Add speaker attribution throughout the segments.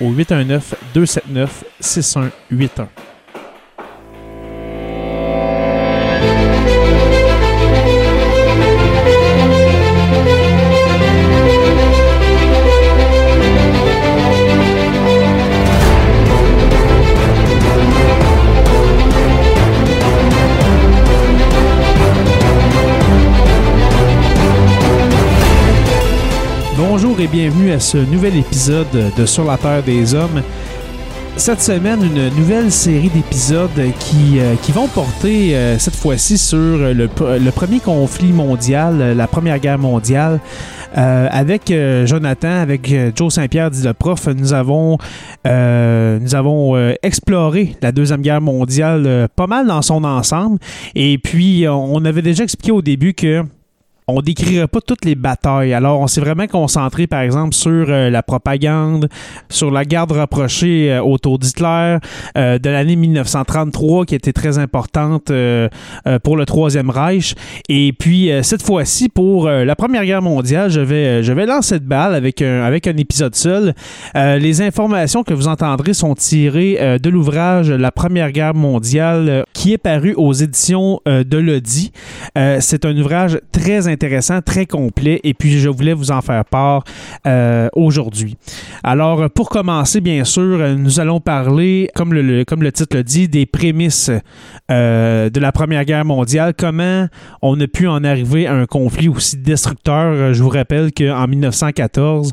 Speaker 1: au 819 et bienvenue à ce nouvel épisode de Sur la Terre des Hommes. Cette semaine, une nouvelle série d'épisodes qui, euh, qui vont porter euh, cette fois-ci sur le, pr- le premier conflit mondial, la Première Guerre mondiale. Euh, avec Jonathan, avec Joe Saint-Pierre, dit le prof, nous avons, nous avons exploré la Deuxième Guerre mondiale pas mal dans son ensemble. Et puis, on avait déjà expliqué au début que on décrirait pas toutes les batailles. Alors, on s'est vraiment concentré, par exemple, sur euh, la propagande, sur la garde rapprochée euh, autour d'Hitler euh, de l'année 1933, qui était très importante pour le Troisième Reich. Et puis, cette fois-ci, pour la Première Guerre mondiale, je vais, je lancer de balle avec un, avec un épisode seul. Les informations que vous entendrez sont tirées de l'ouvrage La Première Guerre mondiale, qui est paru aux éditions euh, de l'Audi. Euh, c'est un ouvrage très intéressant, très complet, et puis je voulais vous en faire part euh, aujourd'hui. Alors, pour commencer, bien sûr, nous allons parler, comme le, titre le dit, des prémices euh, de la Première Guerre mondiale, comment on a pu en arriver à un conflit aussi destructeur? Je vous rappelle qu'en 1914,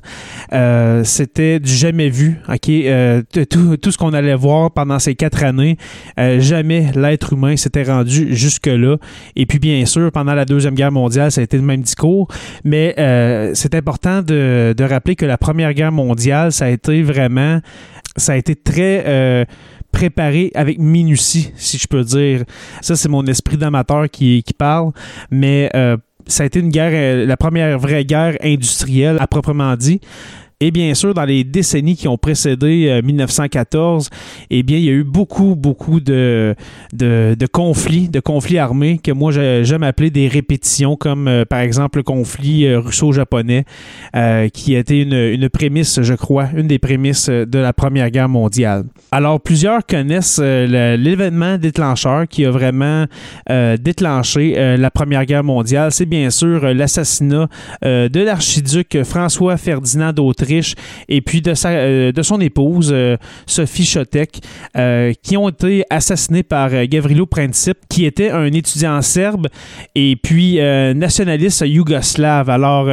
Speaker 1: euh, c'était du jamais vu. Ok, tout, tout ce qu'on allait voir pendant ces quatre années, jamais l'être humain s'était rendu jusque-là. Et puis, bien sûr, pendant la Deuxième Guerre mondiale, ça a été le même discours. Mais euh, c'est important de, de rappeler que la Première Guerre mondiale, ça a été vraiment, ça a été très euh, préparé avec minutie, si je peux dire. Ça, c'est mon esprit d'amateur qui, qui parle. Mais euh, ça a été une guerre, la première vraie guerre industrielle, à proprement dit. Et bien sûr, dans les décennies qui ont précédé euh, 1914, eh bien, il y a eu beaucoup, beaucoup de, de, conflits, de conflits armés que moi, j'ai- j'aime appeler des répétitions, comme euh, par exemple le conflit euh, russo-japonais, euh, qui a été une, une prémisse, je crois, une des prémices euh, de la Première Guerre mondiale. Alors, plusieurs connaissent euh, l'événement déclencheur qui a vraiment euh, déclenché euh, la Première Guerre mondiale. C'est bien sûr euh, l'assassinat euh, de l'archiduc François Ferdinand et puis de, sa, euh, de son épouse euh, Sophie Chotek, euh, qui ont été assassinés par Gavrilo Princip, qui était un étudiant serbe et puis nationaliste yougoslave, alors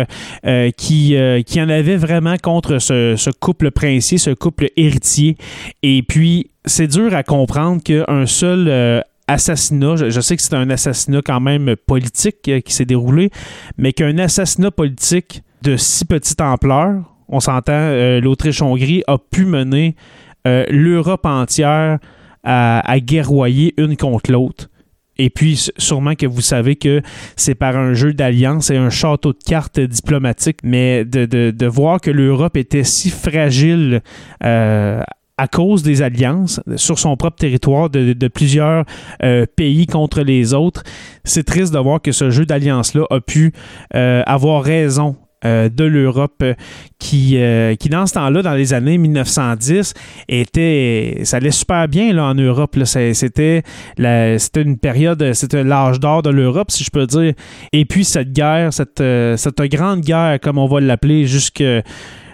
Speaker 1: qui, qui en avait vraiment contre ce, ce couple princier, ce couple héritier. Et puis, c'est dur à comprendre qu'un seul assassinat, je, sais que c'est un assassinat quand même politique qui s'est déroulé, mais qu'un assassinat politique de si petite ampleur, on s'entend, euh, l'Autriche-Hongrie a pu mener euh, l'Europe entière à, guerroyer une contre l'autre. Et puis, sûrement que vous savez que c'est par un jeu d'alliance et un château de cartes diplomatique, mais de, voir que l'Europe était si fragile euh, à cause des alliances sur son propre territoire de, plusieurs pays contre les autres. C'est triste de voir que ce jeu d'alliance-là a pu avoir raison euh, de l'Europe qui, qui, dans ce temps-là, dans les années 1910, était. Ça allait super bien là, en Europe. C'était une période, c'était l'âge d'or de l'Europe, si je peux dire. Et puis cette guerre, cette, grande guerre, comme on va l'appeler, jusque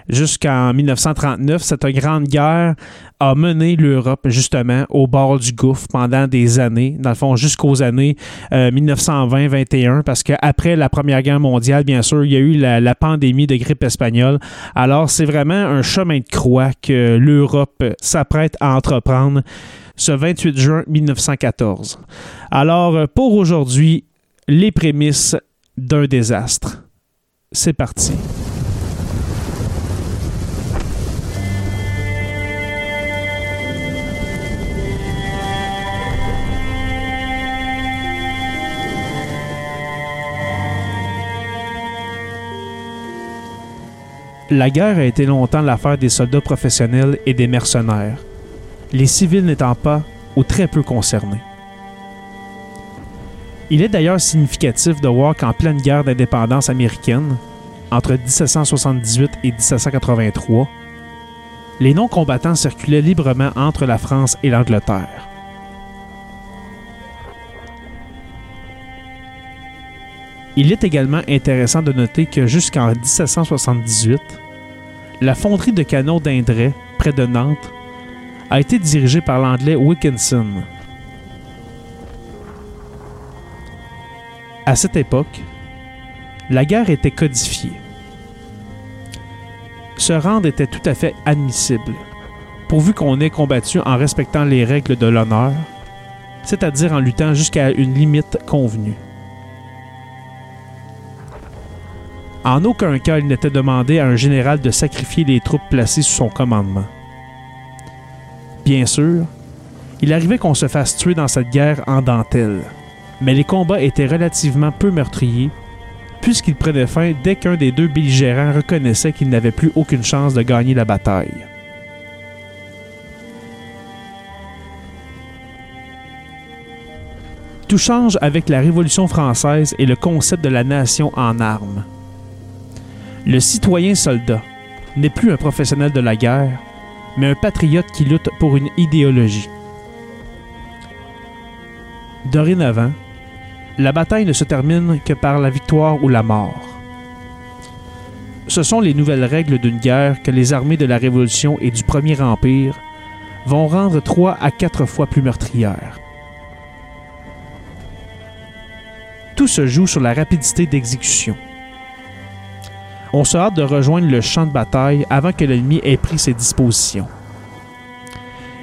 Speaker 1: jusqu'en 1939, cette grande guerre a mené l'Europe justement au bord du gouffre pendant des années, dans le fond jusqu'aux années 1920-21, euh, parce qu'après la Première Guerre mondiale, bien sûr, il y a eu la, pandémie de grippe espagnole. Alors c'est vraiment un chemin de croix que l'Europe s'apprête à entreprendre ce 28 juin 1914. Alors pour aujourd'hui, les prémices d'un désastre. C'est parti. La guerre a été longtemps l'affaire des soldats professionnels et des mercenaires, les civils n'étant pas ou très peu concernés. Il est d'ailleurs significatif de voir qu'en pleine guerre d'indépendance américaine, entre 1778 et 1783, les non-combattants circulaient librement entre la France et l'Angleterre. Il est également intéressant de noter que jusqu'en 1778, la fonderie de canaux d'Indray, près de Nantes, a été dirigée par l'anglais Wilkinson. À cette époque, la guerre était codifiée. Se rendre était tout à fait admissible, pourvu qu'on ait combattu en respectant les règles de l'honneur, c'est-à-dire en luttant jusqu'à une limite convenue. En aucun cas il n'était demandé à un général de sacrifier les troupes placées sous son commandement. Bien sûr, il arrivait qu'on se fasse tuer dans cette guerre en dentelle, mais les combats étaient relativement peu meurtriers, puisqu'ils prenaient fin dès qu'un des deux belligérants reconnaissait qu'il n'avait plus aucune chance de gagner la bataille. Tout change avec la Révolution française et le concept de la nation en armes. Le citoyen soldat n'est plus un professionnel de la guerre, mais un patriote qui lutte pour une idéologie. Dorénavant, la bataille ne se termine que par la victoire ou la mort. Ce sont les nouvelles règles d'une guerre que les armées de la Révolution et du Premier Empire vont rendre trois à quatre fois plus meurtrières. Tout se joue sur la rapidité d'exécution on se hâte de rejoindre le champ de bataille avant que l'ennemi ait pris ses dispositions.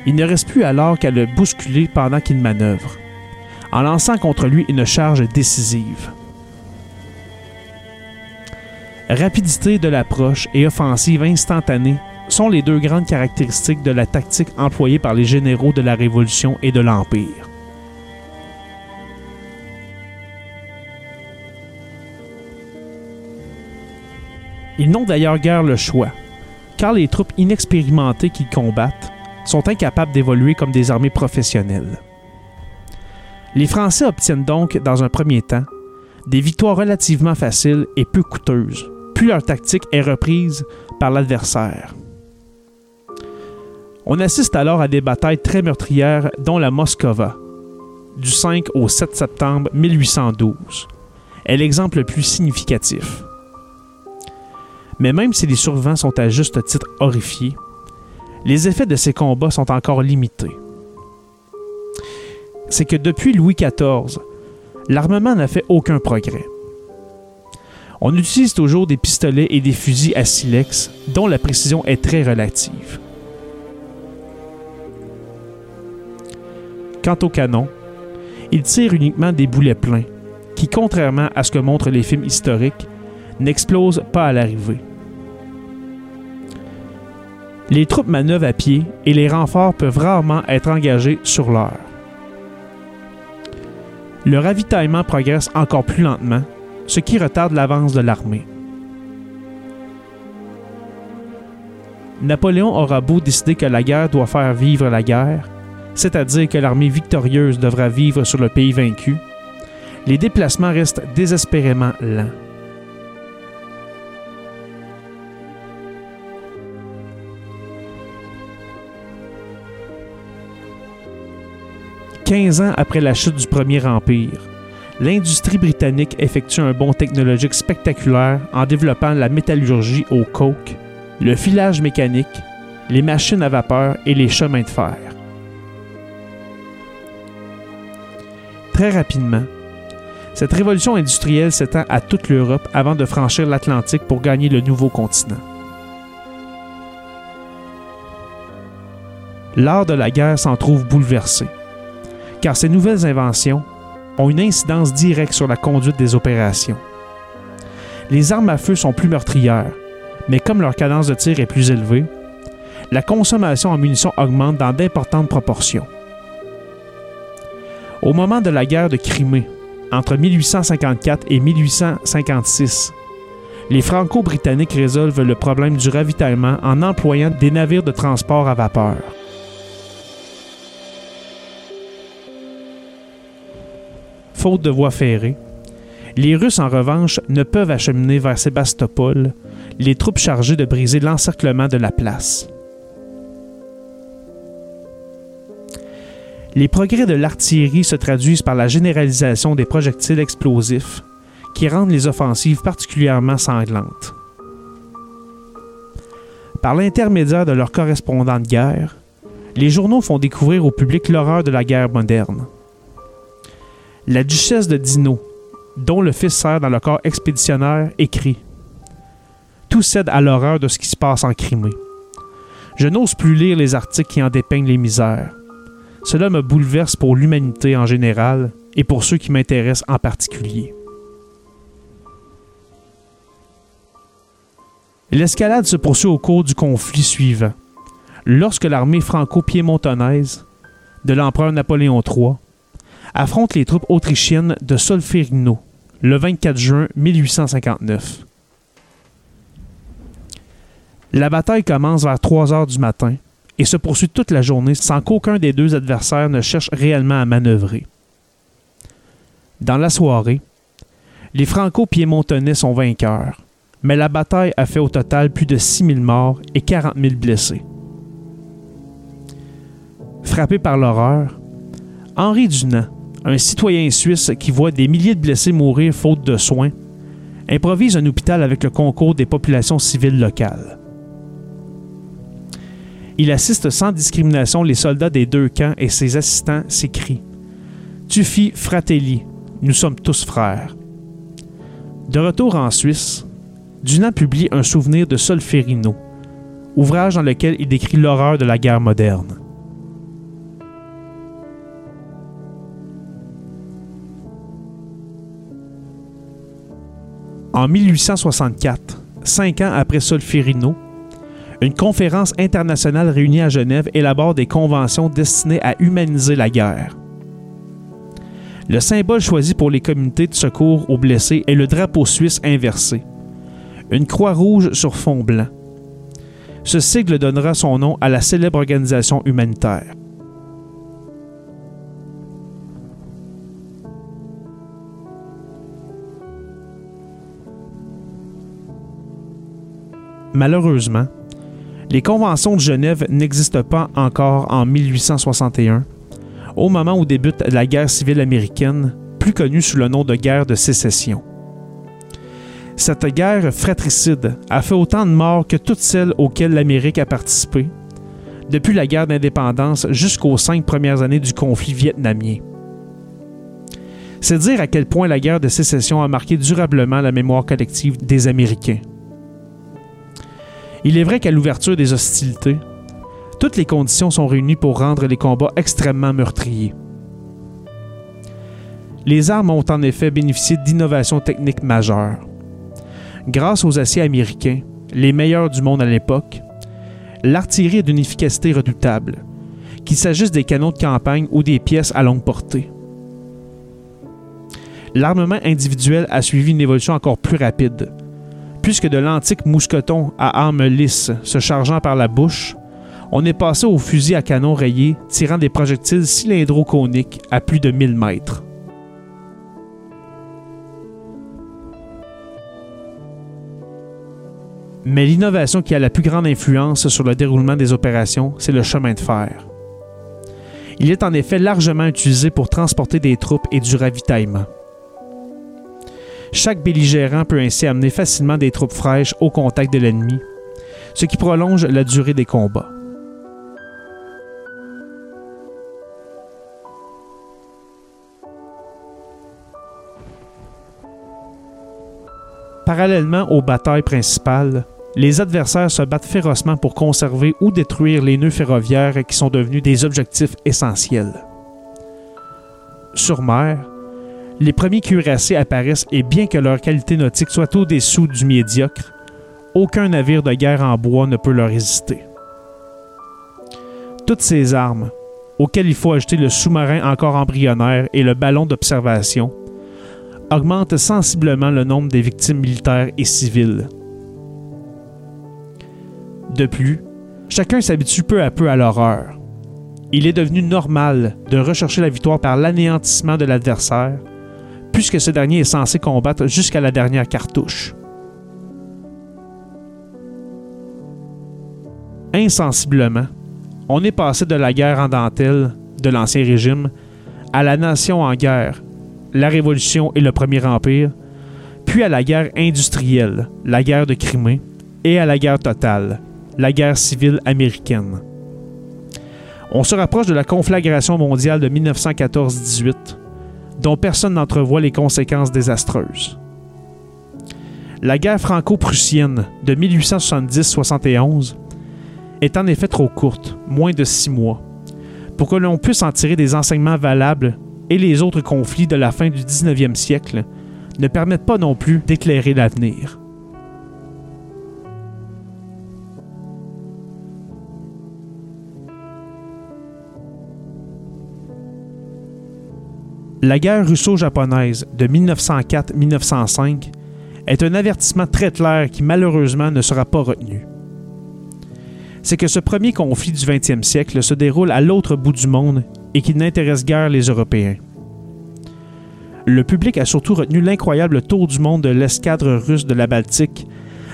Speaker 1: Il ne reste plus alors qu'à le bousculer pendant qu'il manœuvre, en lançant contre lui une charge décisive. Rapidité de l'approche et offensive instantanée sont les deux grandes caractéristiques de la tactique employée par les généraux de la Révolution et de l'Empire. Ils n'ont d'ailleurs guère le choix, car les troupes inexpérimentées qu'ils combattent sont incapables d'évoluer comme des armées professionnelles. Les Français obtiennent donc, dans un premier temps, des victoires relativement faciles et peu coûteuses, puis leur tactique est reprise par l'adversaire. On assiste alors à des batailles très meurtrières, dont la Moscova, du 5 au 7 septembre 1812, est l'exemple le plus significatif. Mais même si les survivants sont à juste titre horrifiés, les effets de ces combats sont encore limités. C'est que depuis Louis XIV, l'armement n'a fait aucun progrès. On utilise toujours des pistolets et des fusils à silex dont la précision est très relative. Quant au canon, il tire uniquement des boulets pleins qui, contrairement à ce que montrent les films historiques, n'explosent pas à l'arrivée. Les troupes manœuvrent à pied et les renforts peuvent rarement être engagés sur l'heure. Le ravitaillement progresse encore plus lentement, ce qui retarde l'avance de l'armée. Napoléon aura beau décider que la guerre doit faire vivre la guerre, c'est-à-dire que l'armée victorieuse devra vivre sur le pays vaincu, les déplacements restent désespérément lents. Quinze ans après la chute du Premier Empire, l'industrie britannique effectue un bond technologique spectaculaire en développant la métallurgie au coke, le filage mécanique, les machines à vapeur et les chemins de fer. Très rapidement, cette révolution industrielle s'étend à toute l'Europe avant de franchir l'Atlantique pour gagner le nouveau continent. L'art de la guerre s'en trouve bouleversé, car ces nouvelles inventions ont une incidence directe sur la conduite des opérations. Les armes à feu sont plus meurtrières, mais comme leur cadence de tir est plus élevée, la consommation en munitions augmente dans d'importantes proportions. Au moment de la guerre de Crimée, entre 1854 et 1856, les Franco-Britanniques résolvent le problème du ravitaillement en employant des navires de transport à vapeur. Faute de voies ferrées, les Russes, en revanche, ne peuvent acheminer vers Sébastopol les troupes chargées de briser l'encerclement de la place. Les progrès de l'artillerie se traduisent par la généralisation des projectiles explosifs qui rendent les offensives particulièrement sanglantes. Par l'intermédiaire de leurs correspondants de guerre, les journaux font découvrir au public l'horreur de la guerre moderne. La duchesse de Dino, dont le fils sert dans le corps expéditionnaire, écrit Tout cède à l'horreur de ce qui se passe en Crimée. Je n'ose plus lire les articles qui en dépeignent les misères. Cela me bouleverse pour l'humanité en général et pour ceux qui m'intéressent en particulier. L'escalade se poursuit au cours du conflit suivant, lorsque l'armée franco-piémontonaise de l'empereur Napoléon III affronte les troupes autrichiennes de Solferino le 24 juin 1859. La bataille commence vers 3 heures du matin et se poursuit toute la journée sans qu'aucun des deux adversaires ne cherche réellement à manœuvrer. Dans la soirée, les Franco-Piémontais sont vainqueurs, mais la bataille a fait au total plus de 6000 morts et 40 000 blessés. Frappé par l'horreur, Henri Dunant, un citoyen suisse qui voit des milliers de blessés mourir faute de soins, improvise un hôpital avec le concours des populations civiles locales. Il assiste sans discrimination les soldats des deux camps et ses assistants s'écrient Tufi fratelli, nous sommes tous frères. De retour en Suisse, Dunant publie un souvenir de Solferino, ouvrage dans lequel il décrit l'horreur de la guerre moderne. En 1864, cinq ans après Solferino, une conférence internationale réunie à Genève élabore des conventions destinées à humaniser la guerre. Le symbole choisi pour les communautés de secours aux blessés est le drapeau suisse inversé, une croix rouge sur fond blanc. Ce sigle donnera son nom à la célèbre organisation humanitaire. Malheureusement, les conventions de Genève n'existent pas encore en 1861, au moment où débute la guerre civile américaine, plus connue sous le nom de guerre de sécession. Cette guerre fratricide a fait autant de morts que toutes celles auxquelles l'Amérique a participé, depuis la guerre d'indépendance jusqu'aux cinq premières années du conflit vietnamien. C'est dire à quel point la guerre de sécession a marqué durablement la mémoire collective des Américains. Il est vrai qu'à l'ouverture des hostilités, toutes les conditions sont réunies pour rendre les combats extrêmement meurtriers. Les armes ont en effet bénéficié d'innovations techniques majeures. Grâce aux aciers américains, les meilleurs du monde à l'époque, l'artillerie est d'une efficacité redoutable, qu'il s'agisse des canons de campagne ou des pièces à longue portée. L'armement individuel a suivi une évolution encore plus rapide, puisque de l'antique mousqueton à armes lisses se chargeant par la bouche, on est passé au fusil à canon rayé tirant des projectiles cylindro-coniques à plus de 1000 mètres. Mais l'innovation qui a la plus grande influence sur le déroulement des opérations, c'est le chemin de fer. Il est en effet largement utilisé pour transporter des troupes et du ravitaillement. Chaque belligérant peut ainsi amener facilement des troupes fraîches au contact de l'ennemi, ce qui prolonge la durée des combats. Parallèlement aux batailles principales, les adversaires se battent férocement pour conserver ou détruire les nœuds ferroviaires qui sont devenus des objectifs essentiels. Sur mer, les premiers cuirassés apparaissent et bien que leur qualité nautique soit au-dessous du médiocre, aucun navire de guerre en bois ne peut leur résister. Toutes ces armes, auxquelles il faut ajouter le sous-marin encore embryonnaire et le ballon d'observation, augmentent sensiblement le nombre des victimes militaires et civiles. De plus, chacun s'habitue peu à peu à l'horreur. Il est devenu normal de rechercher la victoire par l'anéantissement de l'adversaire, puisque ce dernier est censé combattre jusqu'à la dernière cartouche. Insensiblement, on est passé de la guerre en dentelle de l'Ancien Régime à la nation en guerre, la Révolution et le Premier Empire, puis à la guerre industrielle, la guerre de Crimée, et à la guerre totale, la guerre civile américaine. On se rapproche de la conflagration mondiale de 1914-18, dont personne n'entrevoit les conséquences désastreuses. La guerre franco-prussienne de 1870-71 est en effet trop courte, moins de six mois, pour que l'on puisse en tirer des enseignements valables et les autres conflits de la fin du 19e siècle ne permettent pas non plus d'éclairer l'avenir. La guerre russo-japonaise de 1904-1905 est un avertissement très clair qui malheureusement ne sera pas retenu. C'est que ce premier conflit du 20e siècle se déroule à l'autre bout du monde et qu'il n'intéresse guère les Européens. Le public a surtout retenu l'incroyable tour du monde de l'escadre russe de la Baltique,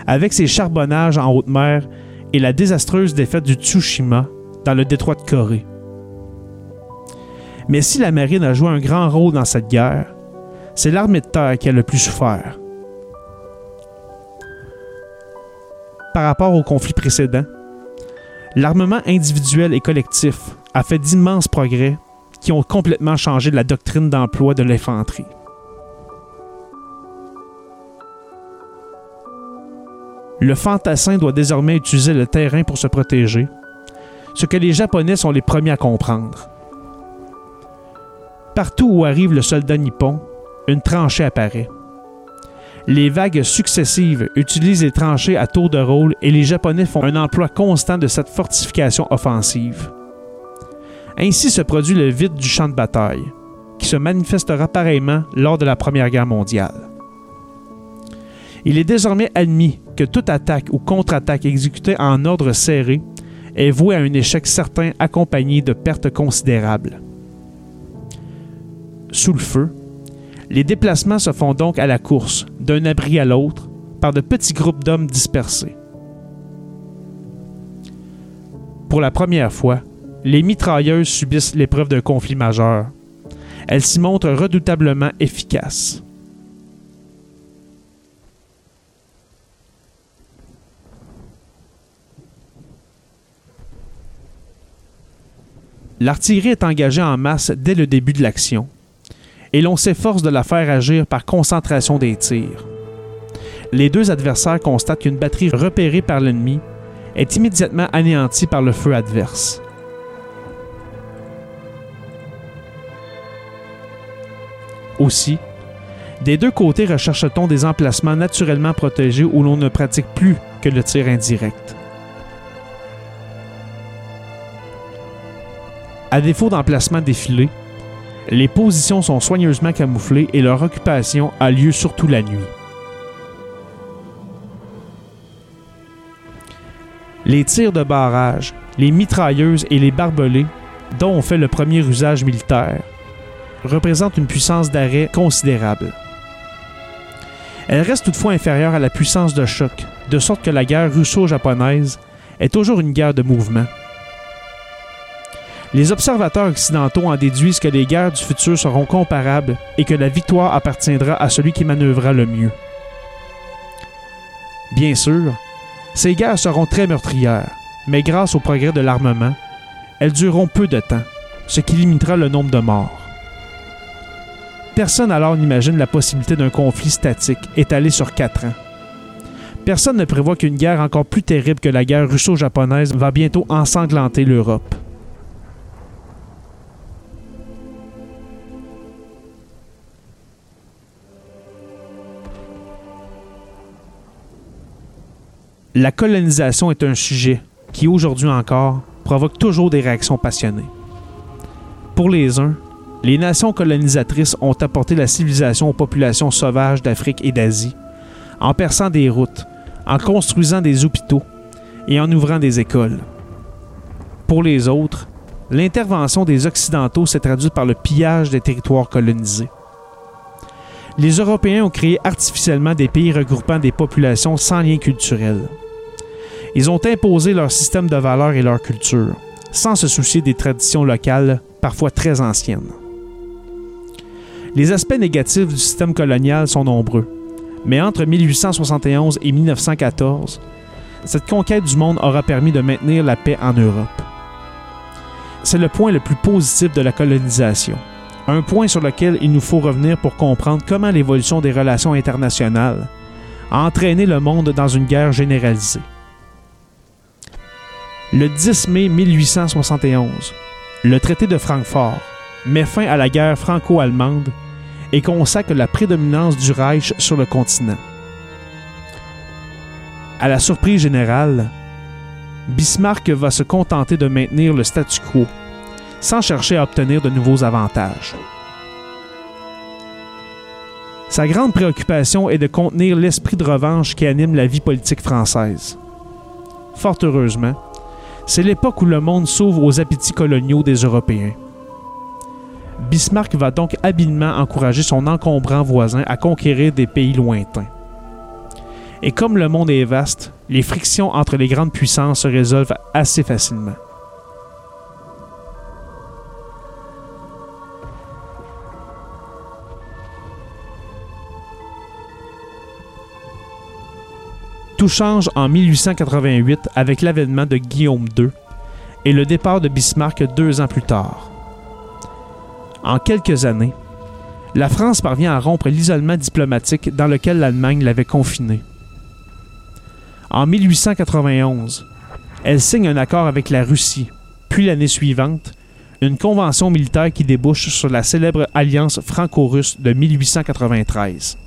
Speaker 1: avec ses charbonnages en haute mer et la désastreuse défaite du Tsushima dans le détroit de Corée. Mais si la marine a joué un grand rôle dans cette guerre, c'est l'armée de terre qui a le plus souffert. Par rapport au conflit précédent, l'armement individuel et collectif a fait d'immenses progrès qui ont complètement changé la doctrine d'emploi de l'infanterie. Le fantassin doit désormais utiliser le terrain pour se protéger, ce que les Japonais sont les premiers à comprendre. Partout où arrive le soldat nippon, une tranchée apparaît. Les vagues successives utilisent les tranchées à tour de rôle et les Japonais font un emploi constant de cette fortification offensive. Ainsi se produit le vide du champ de bataille, qui se manifestera pareillement lors de la Première Guerre mondiale. Il est désormais admis que toute attaque ou contre-attaque exécutée en ordre serré est vouée à un échec certain accompagné de pertes considérables sous le feu. Les déplacements se font donc à la course, d'un abri à l'autre, par de petits groupes d'hommes dispersés. Pour la première fois, les mitrailleuses subissent l'épreuve d'un conflit majeur. Elles s'y montrent redoutablement efficaces. L'artillerie est engagée en masse dès le début de l'action, et l'on s'efforce de la faire agir par concentration des tirs. Les deux adversaires constatent qu'une batterie repérée par l'ennemi est immédiatement anéantie par le feu adverse. Aussi, des deux côtés recherche-t-on des emplacements naturellement protégés où l'on ne pratique plus que le tir indirect. À défaut d'emplacements défilés, les positions sont soigneusement camouflées et leur occupation a lieu surtout la nuit. Les tirs de barrage, les mitrailleuses et les barbelés, dont on fait le premier usage militaire, représentent une puissance d'arrêt considérable. Elle reste toutefois inférieure à la puissance de choc, de sorte que la guerre russo-japonaise est toujours une guerre de mouvement. Les observateurs occidentaux en déduisent que les guerres du futur seront comparables et que la victoire appartiendra à celui qui manœuvrera le mieux. Bien sûr, ces guerres seront très meurtrières, mais grâce au progrès de l'armement, elles dureront peu de temps, ce qui limitera le nombre de morts. Personne alors n'imagine la possibilité d'un conflit statique étalé sur quatre ans. Personne ne prévoit qu'une guerre encore plus terrible que la guerre russo-japonaise va bientôt ensanglanter l'Europe. La colonisation est un sujet qui, aujourd'hui encore, provoque toujours des réactions passionnées. Pour les uns, les nations colonisatrices ont apporté la civilisation aux populations sauvages d'Afrique et d'Asie, en perçant des routes, en construisant des hôpitaux et en ouvrant des écoles. Pour les autres, l'intervention des Occidentaux s'est traduite par le pillage des territoires colonisés. Les Européens ont créé artificiellement des pays regroupant des populations sans lien culturel. Ils ont imposé leur système de valeurs et leur culture, sans se soucier des traditions locales, parfois très anciennes. Les aspects négatifs du système colonial sont nombreux, mais entre 1871 et 1914, cette conquête du monde aura permis de maintenir la paix en Europe. C'est le point le plus positif de la colonisation, un point sur lequel il nous faut revenir pour comprendre comment l'évolution des relations internationales a entraîné le monde dans une guerre généralisée. Le 10 mai 1871, le traité de Francfort met fin à la guerre franco-allemande et consacre la prédominance du Reich sur le continent. À la surprise générale, Bismarck va se contenter de maintenir le statu quo, sans chercher à obtenir de nouveaux avantages. Sa grande préoccupation est de contenir l'esprit de revanche qui anime la vie politique française. Fort heureusement, c'est l'époque où le monde s'ouvre aux appétits coloniaux des Européens. Bismarck va donc habilement encourager son encombrant voisin à conquérir des pays lointains. Et comme le monde est vaste, les frictions entre les grandes puissances se résolvent assez facilement. Tout change en 1888 avec l'avènement de Guillaume II et le départ de Bismarck deux ans plus tard. En quelques années, la France parvient à rompre l'isolement diplomatique dans lequel l'Allemagne l'avait confiné. En 1891, elle signe un accord avec la Russie, puis l'année suivante, une convention militaire qui débouche sur la célèbre alliance franco-russe de 1893.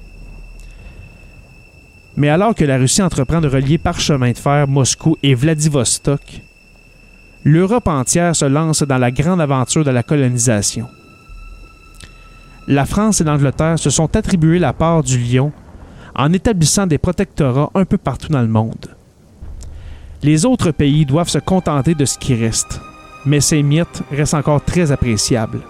Speaker 1: Mais alors que la Russie entreprend de relier par chemin de fer Moscou et Vladivostok, l'Europe entière se lance dans la grande aventure de la colonisation. La France et l'Angleterre se sont attribués la part du lion en établissant des protectorats un peu partout dans le monde. Les autres pays doivent se contenter de ce qui reste, mais ces miettes restent encore très appréciables.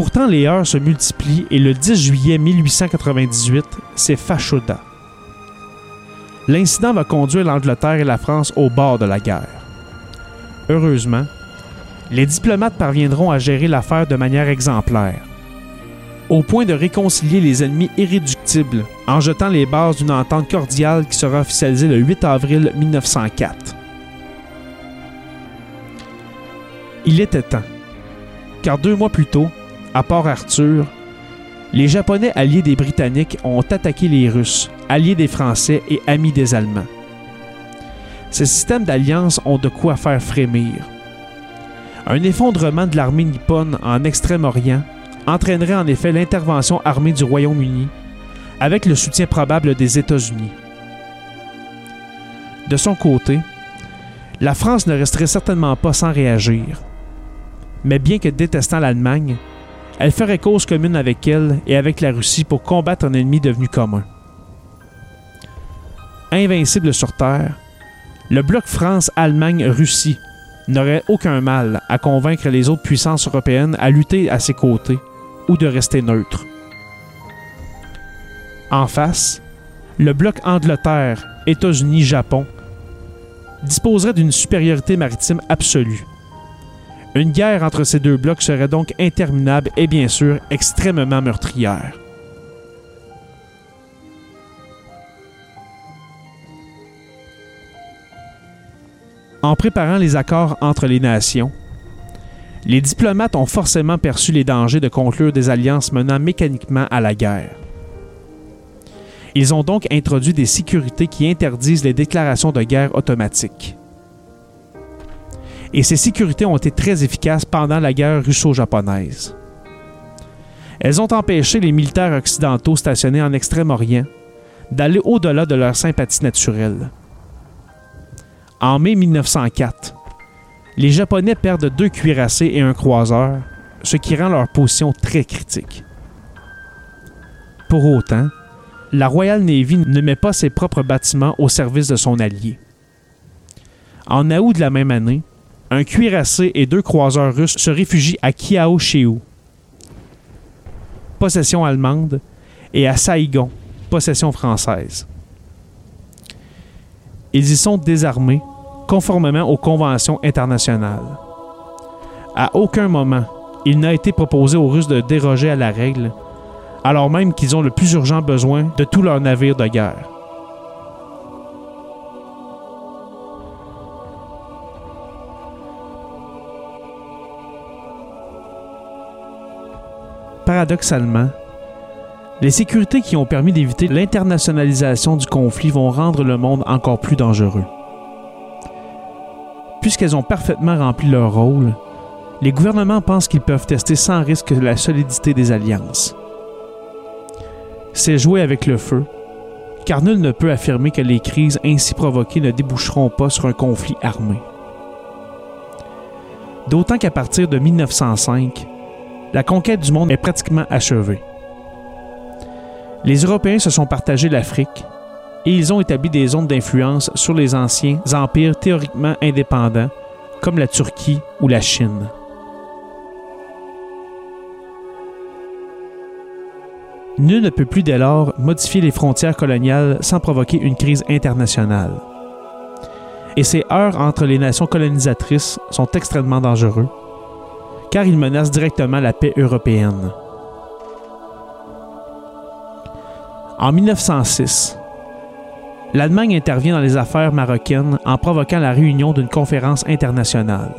Speaker 1: Pourtant, les heures se multiplient et le 10 juillet 1898, c'est Fachoda. L'incident va conduire l'Angleterre et la France au bord de la guerre. Heureusement, les diplomates parviendront à gérer l'affaire de manière exemplaire, au point de réconcilier les ennemis irréductibles en jetant les bases d'une entente cordiale qui sera officialisée le 8 avril 1904. Il était temps, car deux mois plus tôt, à Port-Arthur, les Japonais alliés des Britanniques ont attaqué les Russes, alliés des Français et amis des Allemands. Ces systèmes d'alliance ont de quoi faire frémir. Un effondrement de l'armée nippone en Extrême-Orient entraînerait en effet l'intervention armée du Royaume-Uni, avec le soutien probable des États-Unis. De son côté, la France ne resterait certainement pas sans réagir. Mais bien que détestant l'Allemagne, elle ferait cause commune avec elle et avec la Russie pour combattre un ennemi devenu commun. Invincible sur Terre, le bloc France-Allemagne-Russie n'aurait aucun mal à convaincre les autres puissances européennes à lutter à ses côtés ou de rester neutre. En face, le bloc Angleterre, États-Unis, Japon disposerait d'une supériorité maritime absolue. Une guerre entre ces deux blocs serait donc interminable et bien sûr extrêmement meurtrière. En préparant les accords entre les nations, les diplomates ont forcément perçu les dangers de conclure des alliances menant mécaniquement à la guerre. Ils ont donc introduit des sécurités qui interdisent les déclarations de guerre automatiques. Et ces sécurités ont été très efficaces pendant la guerre russo-japonaise. Elles ont empêché les militaires occidentaux stationnés en Extrême-Orient d'aller au-delà de leurs sympathies naturelles. En mai 1904, les Japonais perdent deux cuirassés et un croiseur, ce qui rend leur position très critique. Pour autant, la Royal Navy ne met pas ses propres bâtiments au service de son allié. En août de la même année, un cuirassé et deux croiseurs russes se réfugient à Kiaosheu, possession allemande, et à Saigon, possession française. Ils y sont désarmés, conformément aux conventions internationales. À aucun moment, il n'a été proposé aux Russes de déroger à la règle, alors même qu'ils ont le plus urgent besoin de tous leurs navires de guerre. Paradoxalement, les sécurités qui ont permis d'éviter l'internationalisation du conflit vont rendre le monde encore plus dangereux. Puisqu'elles ont parfaitement rempli leur rôle, les gouvernements pensent qu'ils peuvent tester sans risque la solidité des alliances. C'est jouer avec le feu, car nul ne peut affirmer que les crises ainsi provoquées ne déboucheront pas sur un conflit armé. D'autant qu'à partir de 1905, la conquête du monde est pratiquement achevée. Les Européens se sont partagés l'Afrique et ils ont établi des zones d'influence sur les anciens empires théoriquement indépendants comme la Turquie ou la Chine. Nul ne peut plus dès lors modifier les frontières coloniales sans provoquer une crise internationale. Et ces heurts entre les nations colonisatrices sont extrêmement dangereux, car ils menacent directement la paix européenne. En 1906, l'Allemagne intervient dans les affaires marocaines en provoquant la réunion d'une conférence internationale.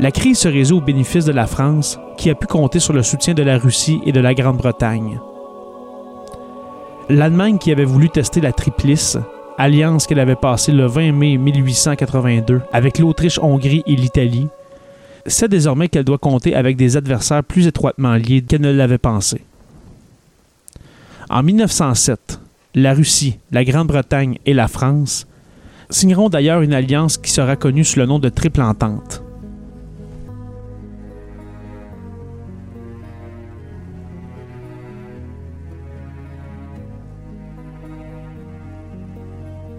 Speaker 1: La crise se résout au bénéfice de la France, qui a pu compter sur le soutien de la Russie et de la Grande-Bretagne. L'Allemagne, qui avait voulu tester la Triplice, alliance qu'elle avait passée le 20 mai 1882 avec l'Autriche-Hongrie et l'Italie, sait désormais qu'elle doit compter avec des adversaires plus étroitement liés qu'elle ne l'avait pensé. En 1907, la Russie, la Grande-Bretagne et la France signeront d'ailleurs une alliance qui sera connue sous le nom de Triple Entente.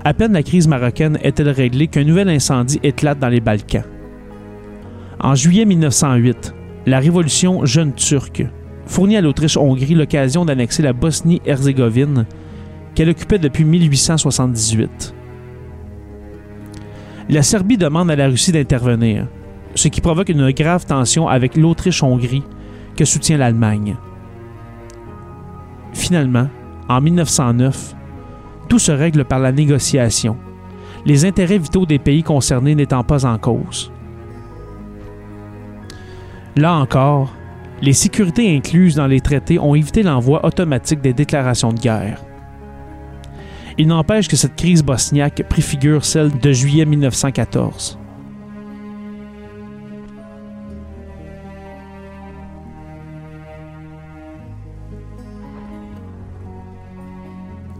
Speaker 1: À peine la crise marocaine est-elle réglée qu'un nouvel incendie éclate dans les Balkans. En juillet 1908, la révolution jeune turque fournit à l'Autriche-Hongrie l'occasion d'annexer la Bosnie-Herzégovine qu'elle occupait depuis 1878. La Serbie demande à la Russie d'intervenir, ce qui provoque une grave tension avec l'Autriche-Hongrie que soutient l'Allemagne. Finalement, en 1909, tout se règle par la négociation, les intérêts vitaux des pays concernés n'étant pas en cause. Là encore, les sécurités incluses dans les traités ont évité l'envoi automatique des déclarations de guerre. Il n'empêche que cette crise bosniaque préfigure celle de juillet 1914.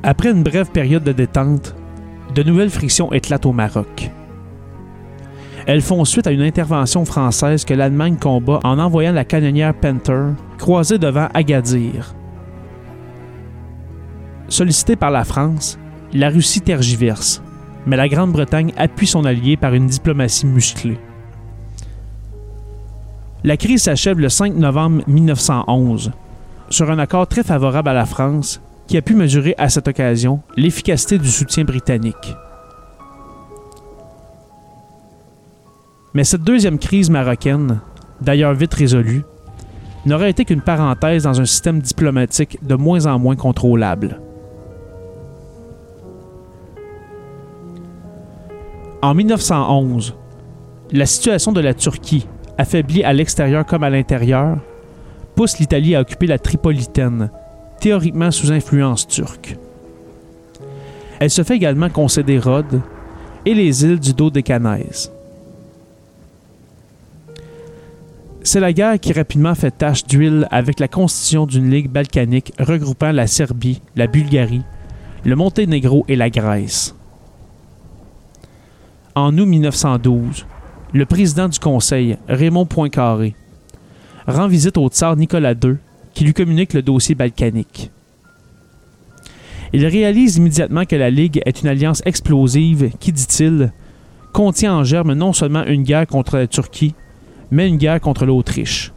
Speaker 1: Après une brève période de détente, de nouvelles frictions éclatent au Maroc. Elles font suite à une intervention française que l'Allemagne combat en envoyant la canonnière Panther croisée devant Agadir. Sollicitée par la France, la Russie tergiverse, mais la Grande-Bretagne appuie son allié par une diplomatie musclée. La crise s'achève le 5 novembre 1911 sur un accord très favorable à la France qui a pu mesurer à cette occasion l'efficacité du soutien britannique. Mais cette deuxième crise marocaine, d'ailleurs vite résolue, n'aurait été qu'une parenthèse dans un système diplomatique de moins en moins contrôlable. En 1911, la situation de la Turquie, affaiblie à l'extérieur comme à l'intérieur, pousse l'Italie à occuper la Tripolitaine, théoriquement sous influence turque. Elle se fait également concéder Rhodes et les îles du Dodécanèse. C'est la guerre qui rapidement fait tache d'huile avec la constitution d'une ligue balkanique regroupant la Serbie, la Bulgarie, le Monténégro et la Grèce. En août 1912, le président du Conseil, Raymond Poincaré, rend visite au tsar Nicolas II qui lui communique le dossier balkanique. Il réalise immédiatement que la Ligue est une alliance explosive qui, dit-il, contient en germe non seulement une guerre contre la Turquie, mais une guerre contre l'Autriche.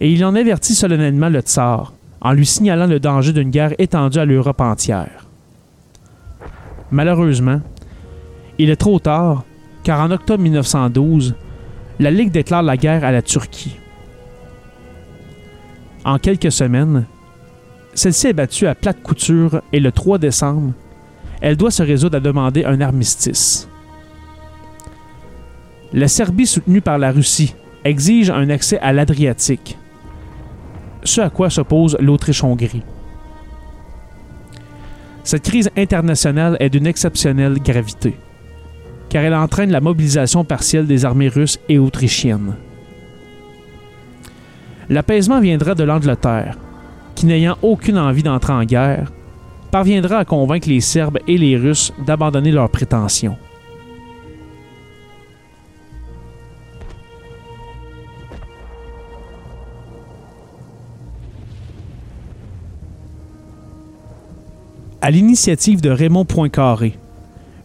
Speaker 1: Et il en avertit solennellement le tsar, en lui signalant le danger d'une guerre étendue à l'Europe entière. Malheureusement, il est trop tard, car en octobre 1912, la Ligue déclare la guerre à la Turquie. En quelques semaines, celle-ci est battue à plate couture et le 3 décembre, elle doit se résoudre à demander un armistice. La Serbie, soutenue par la Russie, exige un accès à l'Adriatique, ce à quoi s'oppose l'Autriche-Hongrie. Cette crise internationale est d'une exceptionnelle gravité, car elle entraîne la mobilisation partielle des armées russes et autrichiennes. L'apaisement viendra de l'Angleterre, qui n'ayant aucune envie d'entrer en guerre, parviendra à convaincre les Serbes et les Russes d'abandonner leurs prétentions. À l'initiative de Raymond Poincaré,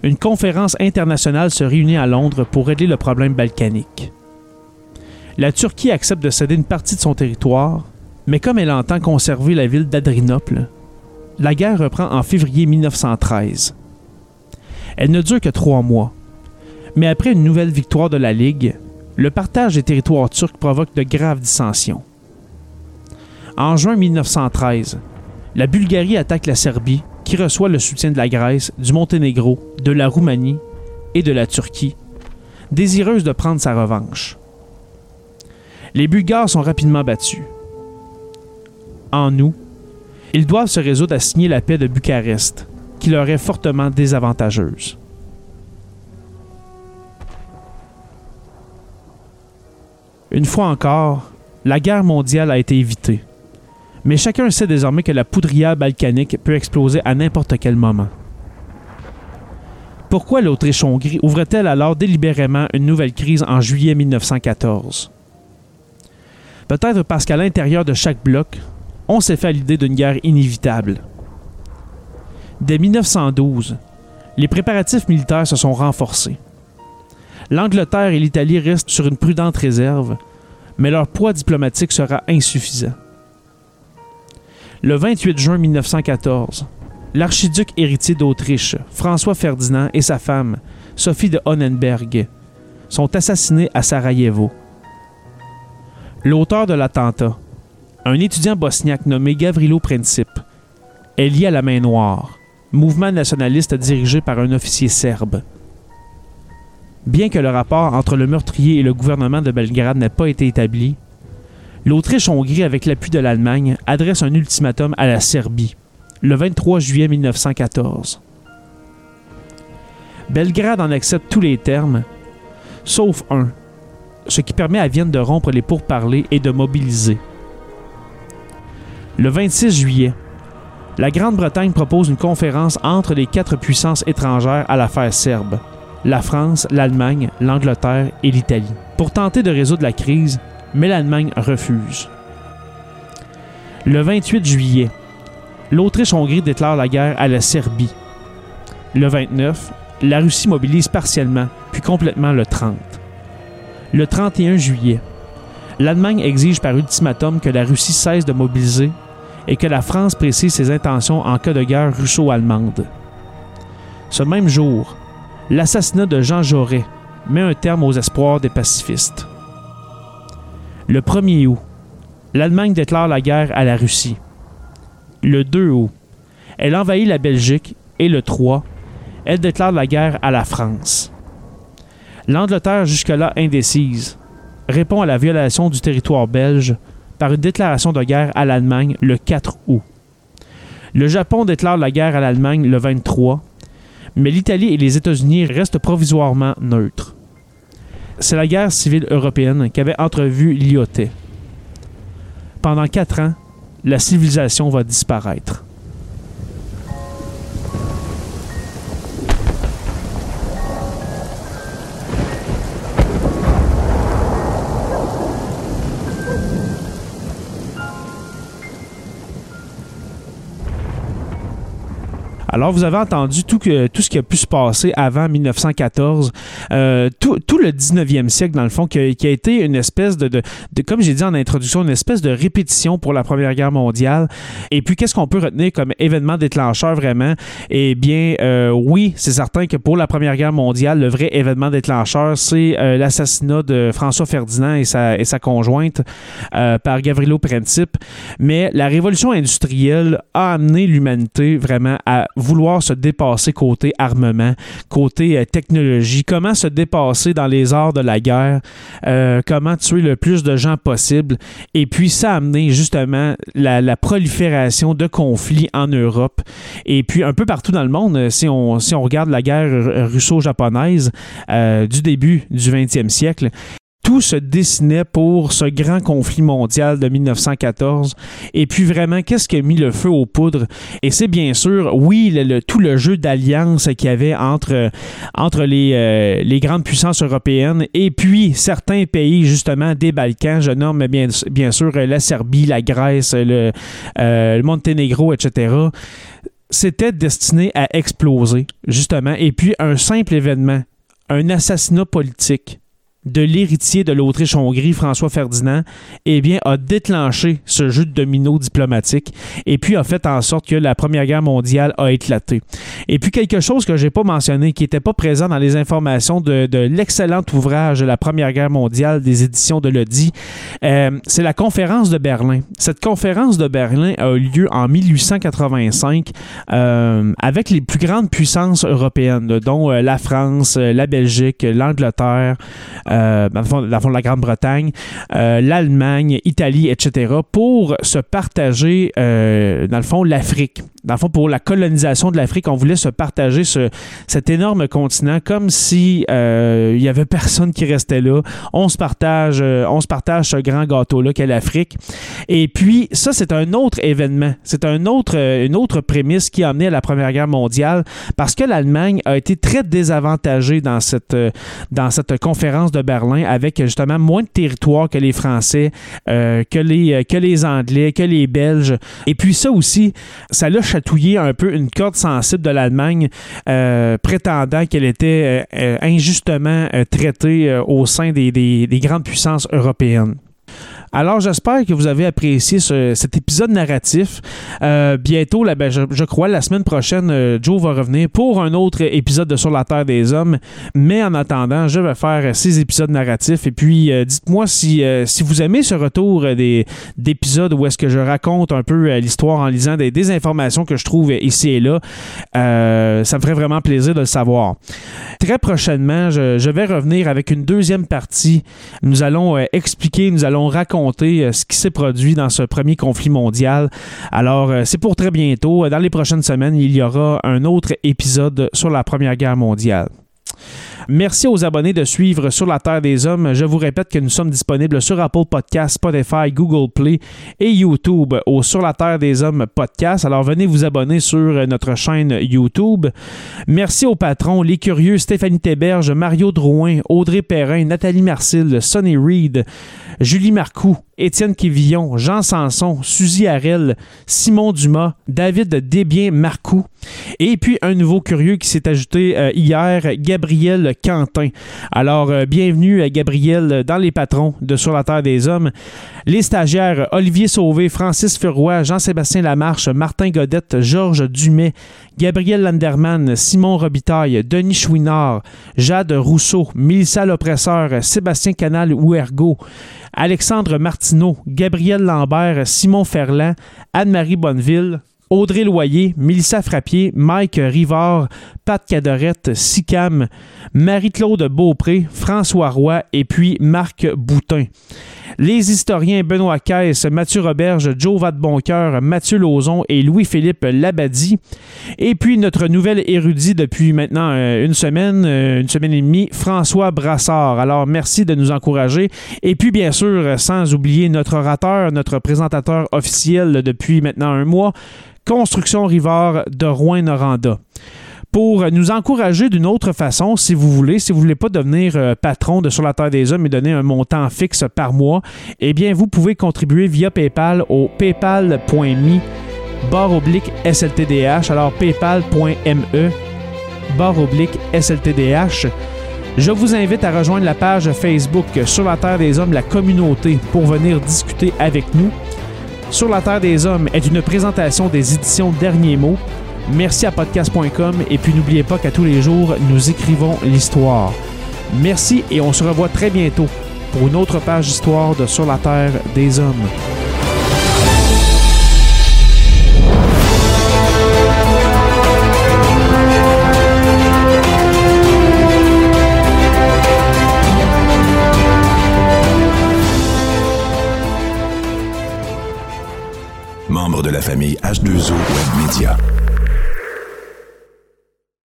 Speaker 1: une conférence internationale se réunit à Londres pour régler le problème balkanique. La Turquie accepte de céder une partie de son territoire, mais comme elle entend conserver la ville d'Adrinople, la guerre reprend en février 1913. Elle ne dure que trois mois, mais après une nouvelle victoire de la Ligue, le partage des territoires turcs provoque de graves dissensions. En juin 1913, la Bulgarie attaque la Serbie reçoit le soutien de la Grèce, du Monténégro, de la Roumanie et de la Turquie, désireuse de prendre sa revanche. Les Bulgares sont rapidement battus. En août, ils doivent se résoudre à signer la paix de Bucarest, qui leur est fortement désavantageuse. Une fois encore, la guerre mondiale a été évitée mais chacun sait désormais que la poudrière balkanique peut exploser à n'importe quel moment. Pourquoi l'Autriche-Hongrie ouvre-t-elle alors délibérément une nouvelle crise en juillet 1914 Peut-être parce qu'à l'intérieur de chaque bloc, on s'est fait l'idée d'une guerre inévitable. Dès 1912, les préparatifs militaires se sont renforcés. L'Angleterre et l'Italie restent sur une prudente réserve, mais leur poids diplomatique sera insuffisant. Le 28 juin 1914, l'archiduc héritier d'Autriche, François Ferdinand, et sa femme, Sophie de Honnenberg, sont assassinés à Sarajevo. L'auteur de l'attentat, un étudiant bosniaque nommé Gavrilo Princip, est lié à la Main Noire, mouvement nationaliste dirigé par un officier serbe. Bien que le rapport entre le meurtrier et le gouvernement de Belgrade n'ait pas été établi, l'Autriche-Hongrie, avec l'appui de l'Allemagne, adresse un ultimatum à la Serbie, le 23 juillet 1914. Belgrade en accepte tous les termes, sauf un, ce qui permet à Vienne de rompre les pourparlers et de mobiliser. Le 26 juillet, la Grande-Bretagne propose une conférence entre les quatre puissances étrangères à l'affaire serbe, la France, l'Allemagne, l'Angleterre et l'Italie pour tenter de résoudre la crise, mais l'Allemagne refuse. Le 28 juillet, l'Autriche-Hongrie déclare la guerre à la Serbie. Le 29, la Russie mobilise partiellement, puis complètement le 30. Le 31 juillet, l'Allemagne exige par ultimatum que la Russie cesse de mobiliser et que la France précise ses intentions en cas de guerre russo-allemande. Ce même jour, l'assassinat de Jean Jaurès met un terme aux espoirs des pacifistes. Le 1er août, l'Allemagne déclare la guerre à la Russie. Le 2 août, elle envahit la Belgique et le 3, elle déclare la guerre à la France. L'Angleterre, jusque-là indécise, répond à la violation du territoire belge par une déclaration de guerre à l'Allemagne le 4 août. Le Japon déclare la guerre à l'Allemagne le 23, mais l'Italie et les États-Unis restent provisoirement neutres. C'est la guerre civile européenne qu'avait entrevue Lyotet. Pendant quatre ans, la civilisation va disparaître. Alors, vous avez entendu tout, tout ce qui a pu se passer avant 1914, euh, tout, tout, le 19e siècle, dans le fond, qui a, été une espèce de, comme j'ai dit en introduction, une espèce de répétition pour la Première Guerre mondiale. Et puis, qu'est-ce qu'on peut retenir comme événement déclencheur vraiment? Eh bien, euh, oui, c'est certain que pour la Première Guerre mondiale, le vrai événement déclencheur, c'est euh, l'assassinat de François Ferdinand et sa, et sa conjointe par Gavrilo Princip. Mais la révolution industrielle a amené l'humanité vraiment à vouloir se dépasser côté armement, côté euh, technologie, comment se dépasser dans les arts de la guerre, euh, comment tuer le plus de gens possible? Et puis ça a justement la, la prolifération de conflits en Europe et puis un peu partout dans le monde. euh, Si on, si on regarde la guerre russo-japonaise du début du 20e siècle, tout se dessinait pour ce grand conflit mondial de 1914. Et puis vraiment, qu'est-ce qui a mis le feu aux poudres? Et c'est bien sûr, oui, tout le jeu d'alliance qu'il y avait entre, entre les, euh, les grandes puissances européennes et puis certains pays, justement, des Balkans. Je nomme bien, bien sûr la Serbie, la Grèce, le, euh, le Monténégro, etc c'était destiné à exploser, justement. Et puis, un simple événement, un assassinat politique de l'héritier de l'Autriche-Hongrie, François Ferdinand, eh bien, a déclenché ce jeu de domino diplomatique et puis a fait en sorte que la Première Guerre mondiale a éclaté. Et puis, quelque chose que j'ai pas mentionné, qui n'était pas présent dans les informations de, l'excellent ouvrage de la Première Guerre mondiale des éditions de l'Audi, euh, c'est la conférence de Berlin. Cette conférence de Berlin a eu lieu en 1885 euh, avec les plus grandes puissances européennes, dont euh, la France, la Belgique, l'Angleterre, euh, fond, la Grande-Bretagne, euh, l'Allemagne, Italie, etc., pour se partager, euh, dans le fond, l'Afrique. Dans le fond, pour la colonisation de l'Afrique, on voulait se partager ce, cet énorme continent comme si euh, y avait personne qui restait là. On se partage, euh, on se partage ce grand gâteau-là qu'est l'Afrique. Et puis, ça, c'est un autre événement. C'est un autre, euh, une autre prémisse qui a amené à la Première Guerre mondiale parce que l'Allemagne a été très désavantagée dans cette, euh, dans cette conférence de Berlin avec justement moins de territoire que les Français, que, les, que les Anglais, que les Belges. Et puis ça aussi, ça l'a chatouillé un peu une corde sensible de l'Allemagne, euh, prétendant qu'elle était euh, euh, injustement traitée au sein des grandes puissances européennes. Alors, j'espère que vous avez apprécié ce- cet épisode narratif. Euh, bientôt, là, ben, je, crois, la semaine prochaine, euh, Joe va revenir pour un autre épisode de Sur la Terre des Hommes. Mais en attendant, je vais faire ces épisodes narratifs. Et puis, euh, dites-moi si, vous aimez ce retour des, d'épisodes où est-ce que je raconte un peu l'histoire en lisant des, des informations que je trouve ici et là. Ça me ferait vraiment plaisir de le savoir. Très prochainement, je, vais revenir avec une deuxième partie. Nous allons expliquer, nous allons raconter euh, ce qui s'est produit dans ce premier conflit mondial. Alors, euh, c'est pour très bientôt. Dans les prochaines semaines, il y aura un autre épisode sur la Première Guerre mondiale. Merci aux abonnés de suivre Sur la Terre des Hommes. Je vous répète que nous sommes disponibles sur Apple Podcasts, Spotify, Google Play et YouTube au Sur la Terre des Hommes podcast. Alors venez vous abonner sur notre chaîne YouTube. Merci aux patrons, les curieux Stéphanie Théberge, Mario Drouin, Audrey Perrin, Nathalie Marcille, Sonny Reed, Julie Marcoux, Étienne Quévillon, Jean Sanson, Suzy Harel, Simon Dumas, David Desbiens Marcoux, et puis un nouveau curieux qui s'est ajouté euh, hier, Gabriel Quentin. Alors, euh, bienvenue à Gabriel dans les patrons de Sur la Terre des Hommes. Les stagiaires, Olivier Sauvé, Francis Ferroy, Jean-Sébastien Lamarche, Martin Godette, Georges Dumais, Gabriel Landerman, Simon Robitaille, Denis Chouinard, Jade Rousseau, Mélissa L'Oppresseur, Sébastien Canal Ouergo, Alexandre Martineau, Gabriel Lambert, Simon Ferland, Anne-Marie Bonneville, Audrey Loyer, Mélissa Frappier, Mike Rivard, Pat Cadorette, Sicam, Marie-Claude Beaupré, François Roy et puis Marc Boutin. Les historiens Benoît Caisse, Mathieu Roberge, Joe Vadeboncoeur, Mathieu Lauzon et Louis-Philippe Labadie. Et puis notre nouvel érudit depuis maintenant euh, une semaine, euh, une semaine et demie, François Brassard. Alors merci de nous encourager. Et puis bien sûr, sans oublier notre orateur, notre présentateur officiel depuis maintenant un mois, Construction Rivard de Rouen-Noranda pour nous encourager d'une autre façon, si vous voulez, si vous voulez pas devenir euh, patron de Sur la Terre des Hommes et donner un montant fixe par mois, eh bien, vous pouvez contribuer via PayPal au paypal.me barre oblique SLTDH. Alors, paypal.me barre oblique SLTDH. Je vous invite à rejoindre la page Facebook Sur la Terre des Hommes, la communauté, pour venir discuter avec nous. Sur la Terre des Hommes est une présentation des éditions Derniers mots. Merci à podcast.com et puis n'oubliez pas qu'à tous les jours, nous écrivons l'histoire. Merci et on se revoit très bientôt pour une autre page d'histoire de Sur la Terre des Hommes.
Speaker 2: Membre de la famille H2O Web Media.